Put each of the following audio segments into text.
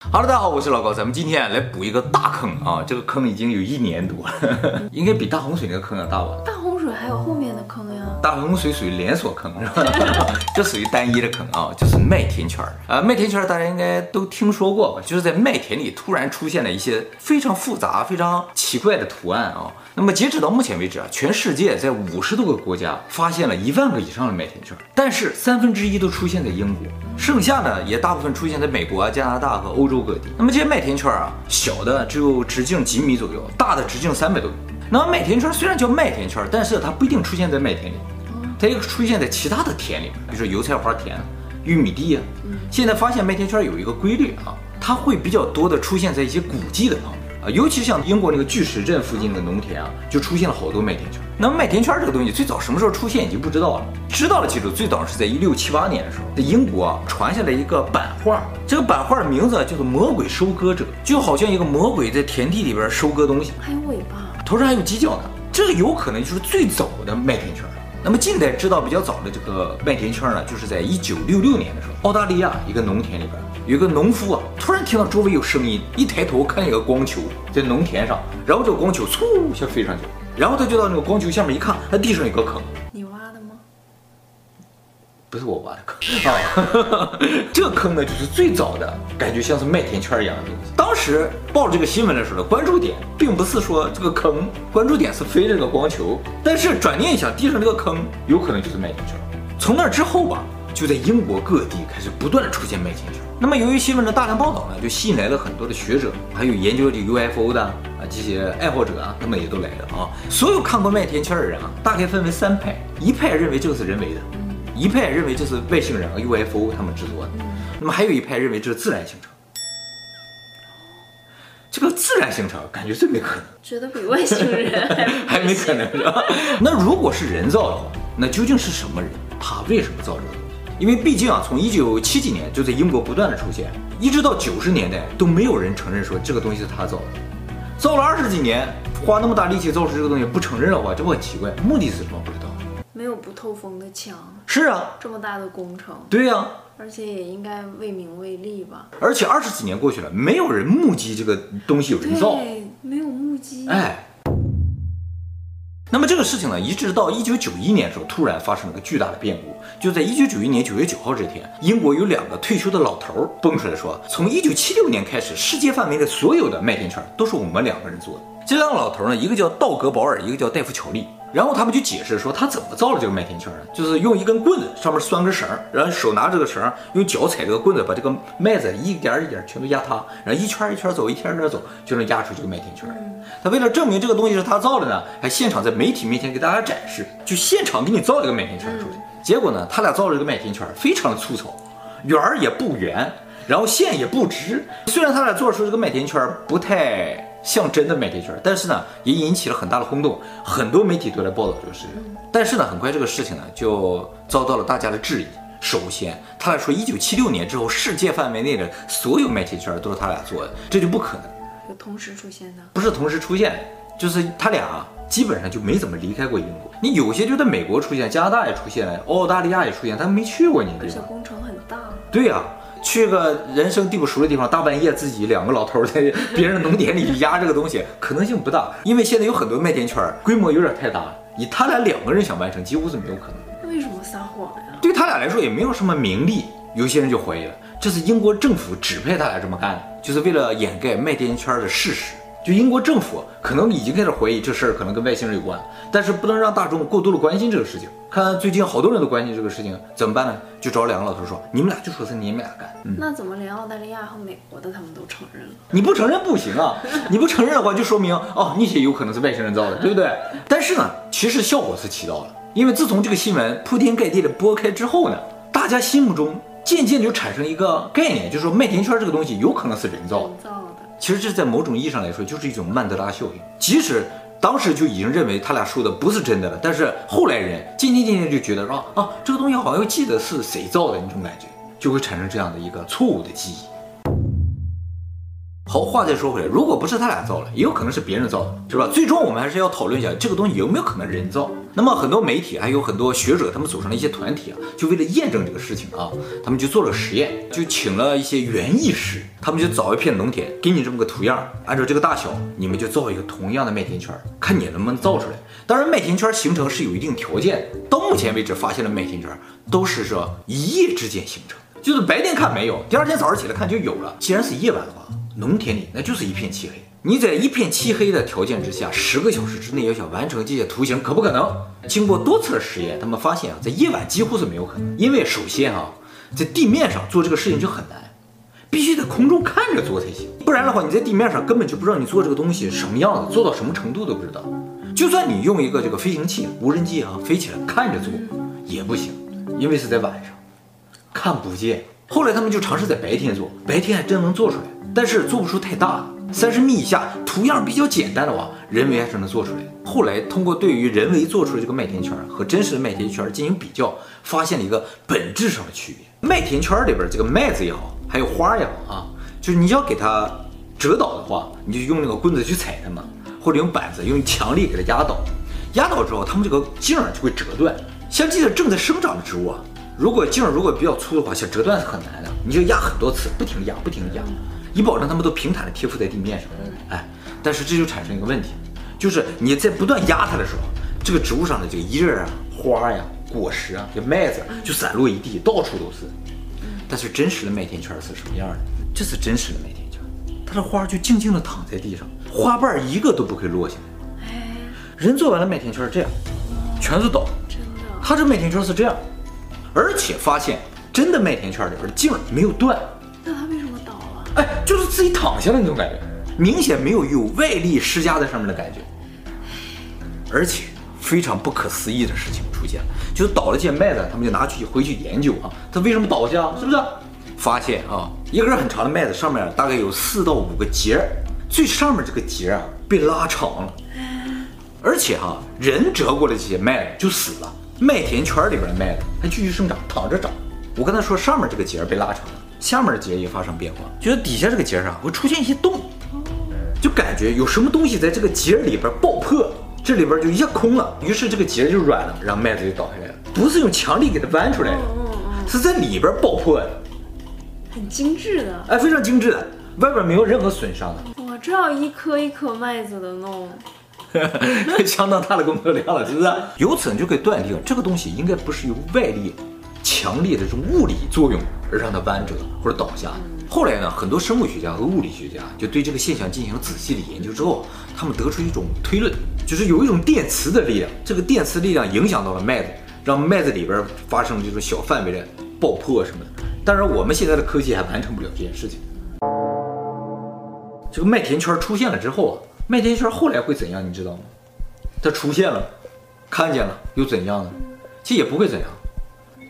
哈喽，大家好，我是老高，咱们今天来补一个大坑啊！这个坑已经有一年多了，应该比大洪水那个坑要大吧？大洪水还有后坑呀？大洪水属于连锁坑，是吧？这属于单一的坑啊，就是麦田圈儿啊。麦田圈儿大家应该都听说过吧？就是在麦田里突然出现了一些非常复杂、非常奇怪的图案啊。那么截止到目前为止啊，全世界在五十多个国家发现了一万个以上的麦田圈儿，但是三分之一都出现在英国，剩下的也大部分出现在美国、加拿大和欧洲各地。那么这些麦田圈儿啊，小的只有直径几米左右，大的直径三百多米。那么麦田圈虽然叫麦田圈，但是它不一定出现在麦田里，它也出现在其他的田里，比如说油菜花田、玉米地啊。现在发现麦田圈有一个规律啊，它会比较多的出现在一些古迹的旁边啊，尤其像英国那个巨石阵附近的农田啊，就出现了好多麦田圈。那么麦田圈这个东西最早什么时候出现已经不知道了，知道的记住最早是在一六七八年的时候，在英国啊传下来一个版画，这个版画的名字叫做《魔鬼收割者》，就好像一个魔鬼在田地里边收割东西，还有尾巴。头上还有犄角呢，这个有可能就是最早的麦田圈。那么近代知道比较早的这个麦田圈呢，就是在一九六六年的时候，澳大利亚一个农田里边有一个农夫啊，突然听到周围有声音，一抬头看见一个光球在农田上，然后这个光球嗖一下飞上去，然后他就到那个光球下面一看，他地上有个坑。不是我挖的坑啊，这坑呢，就是最早的感觉像是麦田圈一样的东西。当时报这个新闻的时候呢，关注点并不是说这个坑，关注点是飞这个光球。但是转念一想，地上这个坑有可能就是麦田圈。从那之后吧，就在英国各地开始不断的出现麦田圈。那么由于新闻的大量报道呢，就吸引来了很多的学者，还有研究这 UFO 的啊这些爱好者啊，他们也都来了啊。所有看过麦田圈的人啊，大概分为三派，一派认为这个是人为的。一派认为这是外星人和 UFO 他们制作的，那么还有一派认为这是自然形成。这个自然形成感觉最没可能，觉得比外星人还 没可能是吧？那如果是人造的话，那究竟是什么人？他为什么造这个东西？因为毕竟啊，从一九七几年就在英国不断的出现，一直到九十年代都没有人承认说这个东西是他造的。造了二十几年，花那么大力气造出这个东西不承认的话，这不很奇怪？目的是什么？不知道。没有不透风的墙，是啊，这么大的工程，对呀、啊，而且也应该为名为利吧。而且二十几年过去了，没有人目击这个东西有人造，对，没有目击。哎，那么这个事情呢，一直到一九九一年的时候，突然发生了个巨大的变故。就在一九九一年九月九号这天，英国有两个退休的老头儿蹦出来说，从一九七六年开始，世界范围的所有的麦田圈都是我们两个人做的。这两个老头呢，一个叫道格保尔，一个叫戴夫乔利。然后他们就解释说，他怎么造了这个麦田圈呢？就是用一根棍子上面拴根绳，然后手拿这个绳，用脚踩这个棍子，把这个麦子一点一点全都压塌，然后一圈一圈走，一圈一圈走，就能压出这个麦田圈。他为了证明这个东西是他造的呢，还现场在媒体面前给大家展示，就现场给你造了个麦田圈出来。结果呢，他俩造了这个麦田圈，非常的粗糙，圆儿也不圆，然后线也不直。虽然他俩做出这个麦田圈不太。像真的麦田圈，但是呢，也引起了很大的轰动，很多媒体都来报道这个事情。但是呢，很快这个事情呢就遭到了大家的质疑。首先，他俩说一九七六年之后，世界范围内的所有麦田圈都是他俩做的，这就不可能。有同时出现的？不是同时出现，就是他俩啊，基本上就没怎么离开过英国。你有些就在美国出现，加拿大也出现，澳大利亚也出现，他们没去过你这地方。而且工程很大。对呀、啊。去个人生地不熟的地方，大半夜自己两个老头在 别人的农田里去压这个东西，可能性不大。因为现在有很多麦田圈，规模有点太大，以他俩两个人想完成，几乎是没有可能。那为什么撒谎呀？对他俩来说也没有什么名利，有些人就怀疑了，这是英国政府指派他俩这么干的，就是为了掩盖麦田圈的事实。就英国政府可能已经开始怀疑这事儿可能跟外星人有关，但是不能让大众过度的关心这个事情。看最近好多人都关心这个事情，怎么办呢？就找两个老头说：“你们俩就说是你们俩干。”嗯，那怎么连澳大利亚和美国的他们都承认了？你不承认不行啊！你不承认的话，就说明哦，那些有可能是外星人造的，对不对？但是呢，其实效果是起到了，因为自从这个新闻铺天盖地的播开之后呢，大家心目中渐渐就产生一个概念，就是说麦田圈这个东西有可能是人造的。其实这在某种意义上来说，就是一种曼德拉效应。即使当时就已经认为他俩说的不是真的了，但是后来人渐渐渐渐就觉得说啊，这个东西好像又记得是谁造的那种感觉，就会产生这样的一个错误的记忆。好，话再说回来，如果不是他俩造了，也有可能是别人造的，是吧？最终我们还是要讨论一下这个东西有没有可能人造。那么很多媒体还有很多学者，他们组成了一些团体啊，就为了验证这个事情啊，他们就做了实验，就请了一些园艺师，他们就找一片农田，给你这么个图样，按照这个大小，你们就造一个同样的麦田圈，看你能不能造出来。当然，麦田圈形成是有一定条件，到目前为止发现的麦田圈都是说一夜之间形成，就是白天看没有，第二天早上起来看就有了。既然是夜晚的话。农田里那就是一片漆黑，你在一片漆黑的条件之下，十个小时之内要想完成这些图形，可不可能？经过多次的实验，他们发现啊，在夜晚几乎是没有可能，因为首先啊，在地面上做这个事情就很难，必须在空中看着做才行，不然的话，你在地面上根本就不知道你做这个东西什么样子，做到什么程度都不知道。就算你用一个这个飞行器、无人机啊飞起来看着做，也不行，因为是在晚上，看不见。后来他们就尝试在白天做，白天还真能做出来，但是做不出太大，三十米以下图样比较简单的话，人为还是能做出来。后来通过对于人为做出的这个麦田圈和真实的麦田圈进行比较，发现了一个本质上的区别。麦田圈里边这个麦子也好，还有花也好啊，就是你要给它折倒的话，你就用那个棍子去踩它嘛，或者用板子用强力给它压倒，压倒之后，它们这个茎就会折断。像这些正在生长的植物啊。如果茎如果比较粗的话，想折断是很难的。你就压很多次，不停地压，不停地压，以保证它们都平坦的贴附在地面上。哎，但是这就产生一个问题，就是你在不断压它的时候，这个植物上的这个叶啊、花呀、果实啊、这麦子就散落一地，到处都是。但是真实的麦田圈是什么样的？这是真实的麦田圈，它的花就静静地躺在地上，花瓣一个都不会落下来。人做完了麦田圈这样，全是倒。真的，它这麦田圈是这样。而且发现真的麦田圈里边的茎没有断，那它为什么倒了？哎，就是自己躺下了那种感觉，明显没有有外力施加在上面的感觉。而且非常不可思议的事情出现了，就是倒了这些麦子，他们就拿去回去研究啊，它为什么倒下？是不是？发现啊，一根很长的麦子上面大概有四到五个节，最上面这个节啊被拉长了，而且哈、啊，人折过来这些麦子就死了。麦田圈里边的麦子还继续生长，躺着长。我跟他说，上面这个节被拉长了，下面的节也发生变化，觉得底下这个节上会出现一些洞，就感觉有什么东西在这个节里边爆破，这里边就一下空了，于是这个节就软了，然后麦子就倒下来了。不是用强力给它弯出来的，是在里边爆破的，很精致的，哎，非常精致的，外边没有任何损伤的。我，这要一颗一颗麦子的弄。相当大的工作量了，是不是？由此你就可以断定，这个东西应该不是由外力强烈的这种物理作用而让它弯折或者倒下。后来呢，很多生物学家和物理学家就对这个现象进行了仔细的研究之后，他们得出一种推论，就是有一种电磁的力量，这个电磁力量影响到了麦子，让麦子里边发生这种小范围的爆破什么的。当然，我们现在的科技还完成不了这件事情。这个麦田圈出现了之后啊。麦田圈后来会怎样？你知道吗？它出现了，看见了，又怎样呢？其实也不会怎样，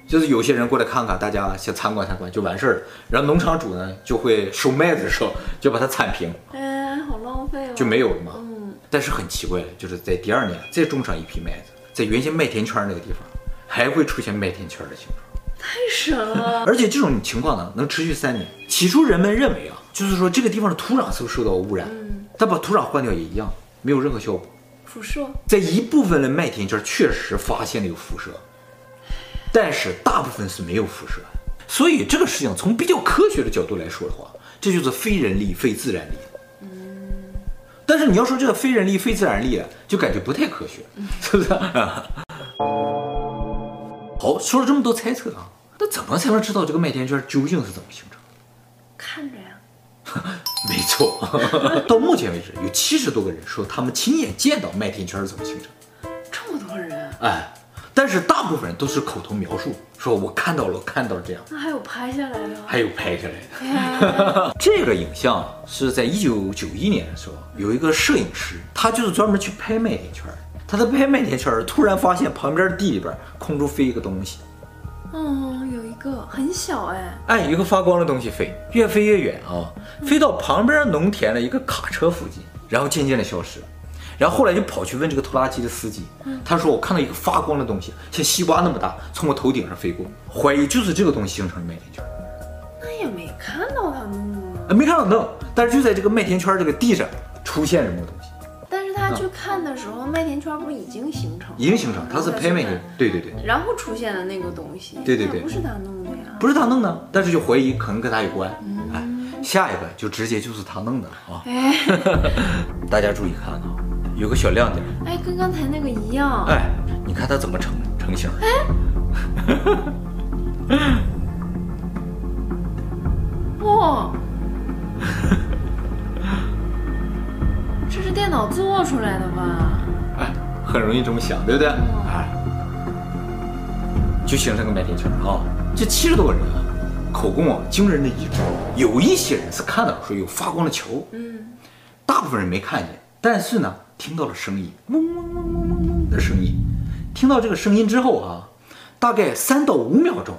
就是有些人过来看看，大家先参观参观就完事儿了。然后农场主呢就会收麦子的时候就把它铲平，哎，好浪费哦，就没有了嘛。嗯。但是很奇怪，就是在第二年再种上一批麦子，在原先麦田圈那个地方还会出现麦田圈的形状。太神了！而且这种情况呢能持续三年。起初人们认为啊，就是说这个地方的土壤是不是受到污染？嗯但把土壤换掉也一样，没有任何效果。辐射在一部分的麦田圈确实发现了有辐射，但是大部分是没有辐射。所以这个事情从比较科学的角度来说的话，这就是非人力、非自然力。嗯。但是你要说这个非人力、非自然力啊，就感觉不太科学，是不是？好，说了这么多猜测啊，那怎么才能知道这个麦田圈究竟是怎么形成？看着呀。没错，到目前为止有七十多个人说他们亲眼见到麦田圈是怎么形成。这么多人？哎，但是大部分人都是口头描述，说我看到了，我看到了这样。那还有拍下来的？还有拍下来的。这个影像是在一九九一年的时候，有一个摄影师，他就是专门去拍麦田圈。他在拍麦田圈，突然发现旁边地里边空中飞一个东西。哦，有一个很小哎，哎，有一个发光的东西飞，越飞越远啊，飞到旁边农田的一个卡车附近，然后渐渐的消失了。然后后来就跑去问这个拖拉机的司机，他说我看到一个发光的东西，像西瓜那么大，从我头顶上飞过，怀疑就是这个东西形成的麦田圈。那也没看到他弄的。啊，没看到灯，但是就在这个麦田圈这个地上出现什么东西，他去看的时候，麦田圈不是已经形成了？已经形成，他是拍麦田，对对对，然后出现的那个东西，对对对，不是他弄的呀，不是他弄的，但是就怀疑可能跟他有关。哎，下一个就直接就是他弄的啊。哎，大家注意看啊，有个小亮点，哎，跟刚才那个一样。哎，你看他怎么成成型？哎，哇。这是电脑做出来的吧？哎，很容易这么想，对不对？哎，就形成个麦田圈啊！这七十多个人啊，口供啊，惊人的一致。有一些人是看到说有发光的球，嗯，大部分人没看见，但是呢，听到了声音，嗡嗡嗡嗡嗡嗡的声音。听到这个声音之后啊，大概三到五秒钟，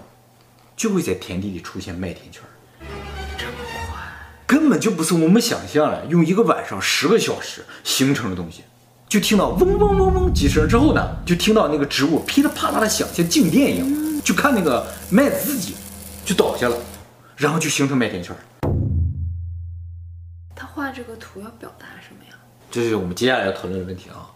就会在田地里出现麦田圈。根本就不是我们想象的，用一个晚上十个小时形成的东西，就听到嗡嗡嗡嗡几声之后呢，就听到那个植物噼里啪啦的响，像静电一样，就看那个麦子自己就倒下了，然后就形成麦田圈。他画这个图要表达什么呀？这是我们接下来要讨论的问题啊。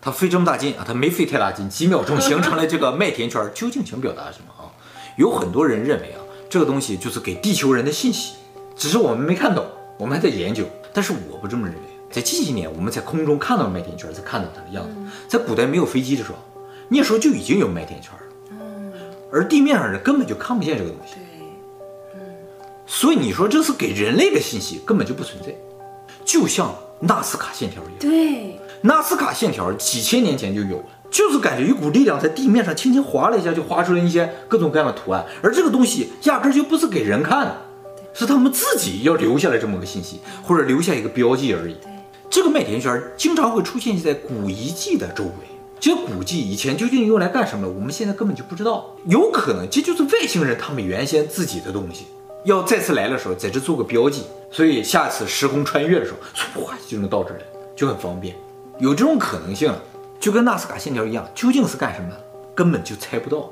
他费这么大劲啊，他没费太大劲，几秒钟形成了这个麦田圈，究竟想表达什么啊？有很多人认为啊，这个东西就是给地球人的信息。只是我们没看懂，我们还在研究。但是我不这么认为，在近几年，我们在空中看到麦田圈，才看到它的样子。在古代没有飞机的时候，那时候就已经有麦田圈了。而地面上人根本就看不见这个东西。所以你说这是给人类的信息，根本就不存在。就像纳斯卡线条一样。对，纳斯卡线条几千年前就有了，就是感觉一股力量在地面上轻轻划了一下，就划出了一些各种各样的图案。而这个东西压根就不是给人看的。是他们自己要留下来这么个信息，或者留下一个标记而已。这个麦田圈经常会出现在古遗迹的周围。这些古迹以前究竟用来干什么？我们现在根本就不知道。有可能这就是外星人他们原先自己的东西，要再次来的时候在这做个标记，所以下次时空穿越的时候，唰就能到这儿来，就很方便。有这种可能性，就跟纳斯卡线条一样，究竟是干什么？根本就猜不到。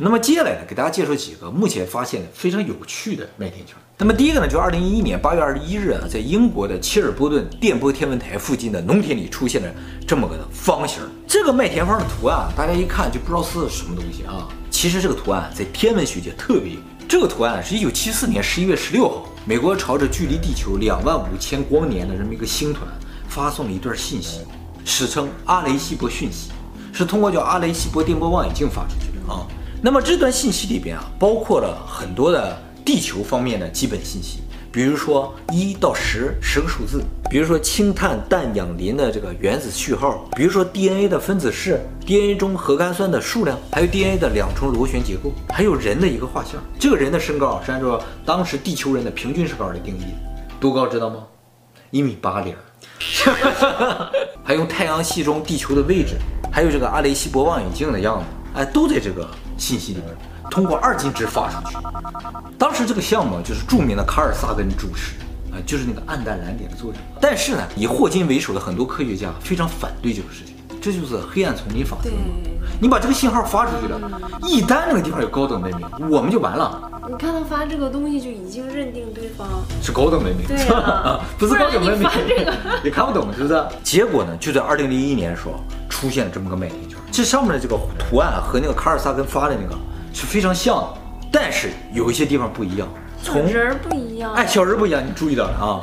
那么接下来呢，给大家介绍几个目前发现的非常有趣的麦田圈。那么第一个呢，就是二零一一年八月二十一日啊，在英国的切尔波顿电波天文台附近的农田里出现了这么个方形。这个麦田方的图案，大家一看就不知道是什么东西啊。其实这个图案在天文学界特别有名。这个图案是一九七四年十一月十六号，美国朝着距离地球两万五千光年的这么一个星团发送了一段信息，史称阿雷西博讯息，是通过叫阿雷西博电波望远镜发出去的啊。那么这段信息里边啊，包括了很多的地球方面的基本信息，比如说一到十十个数字，比如说氢碳氮氧磷的这个原子序号，比如说 DNA 的分子式，DNA 中核苷酸的数量，还有 DNA 的两重螺旋结构，还有人的一个画像。这个人的身高是按照当时地球人的平均身高来定义的，多高知道吗？一米八零。还有太阳系中地球的位置，还有这个阿雷西博望远镜的样子，哎，都在这个。信息里面通过二进制发出去。当时这个项目就是著名的卡尔萨根主持，啊，就是那个暗淡蓝点的作者。但是呢，以霍金为首的很多科学家非常反对这个事情，这就是黑暗丛林法则。你把这个信号发出去了，一旦那个地方有高等文明，我们就完了。你看他发这个东西就已经认定对方是高等文明，对啊，不是高等文明，这个 你看不懂是不是？结果呢，就在二零零一年的时候出现了这么个麦田圈。这上面的这个图案和那个卡尔萨根发的那个是非常像的，但是有一些地方不一样。从人不一样，哎，小人不一样，你注意到了啊？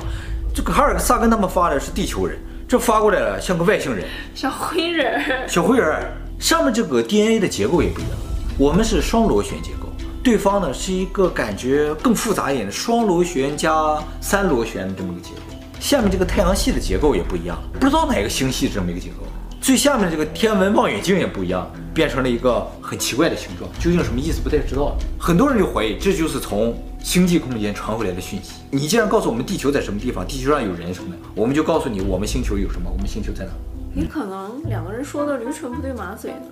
这个卡尔萨根他们发的是地球人，这发过来了像个外星人，小灰人，小灰人。上面这个 DNA 的结构也不一样，我们是双螺旋结构，对方呢是一个感觉更复杂一点的双螺旋加三螺旋的这么一个结构。下面这个太阳系的结构也不一样，不知道哪个星系这么一个结构。最下面的这个天文望远镜也不一样，变成了一个很奇怪的形状，究竟什么意思不太知道。很多人就怀疑这就是从星际空间传回来的讯息。你既然告诉我们地球在什么地方，地球上有人什么的，我们就告诉你我们星球有什么，我们星球在哪。也可能两个人说的驴唇不对马嘴呢。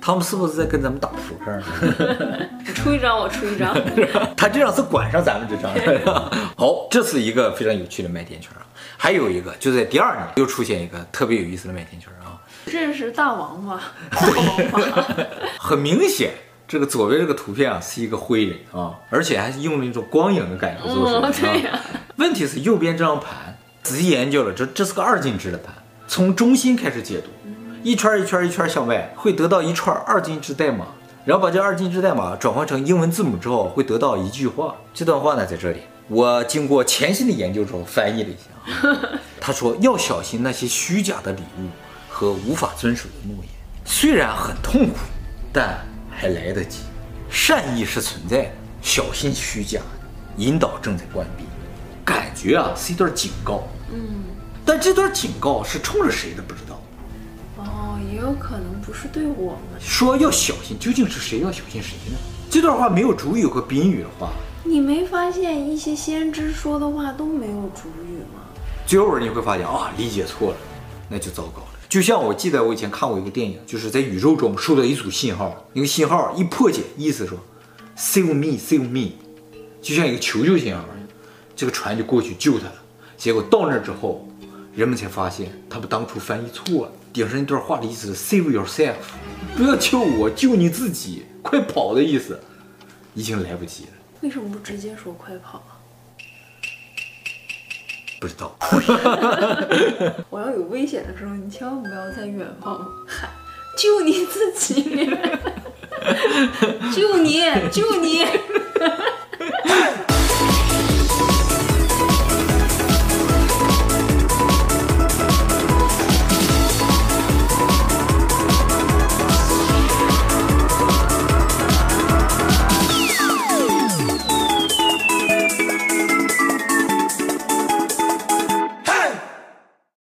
他们是不是在跟咱们打扑克？你出一张，我出一张。他这张是管上咱们这张。好，这是一个非常有趣的麦田圈啊。还有一个，就在第二年又出现一个特别有意思的麦田圈啊！认识大王吗，很明显，这个左边这个图片啊是一个灰人啊，而且还是用了一种光影的感觉做出来的。哦对呀问题是右边这张盘仔细研究了，这这是个二进制的盘，从中心开始解读，一圈一圈一圈向外，会得到一串二进制代码，然后把这二进制代码转换成英文字母之后，会得到一句话。这段话呢，在这里，我经过潜心的研究之后翻译了一下啊。他说要小心那些虚假的礼物和无法遵守的诺言，虽然很痛苦，但还来得及。善意是存在的，小心虚假，引导正在关闭。感觉啊是一段警告，嗯，但这段警告是冲着谁的不知道。哦，也有可能不是对我们。说要小心，究竟是谁要小心谁呢？这段话没有主语和宾语的话，你没发现一些先知说的话都没有主语吗？最后你会发现啊，理解错了，那就糟糕了。就像我记得我以前看过一个电影，就是在宇宙中收到一组信号，那个信号一破解，意思说 save me，save me，就像一个求救信号。这个船就过去救他了，结果到那儿之后，人们才发现他们当初翻译错了。顶上那段话的意思是 “save yourself”，不要救我，救你自己，快跑的意思，已经来不及了。为什么不直接说快跑啊？不知道。我要有危险的时候，你千万不要在远方喊“ 救你自己”，救你，救你。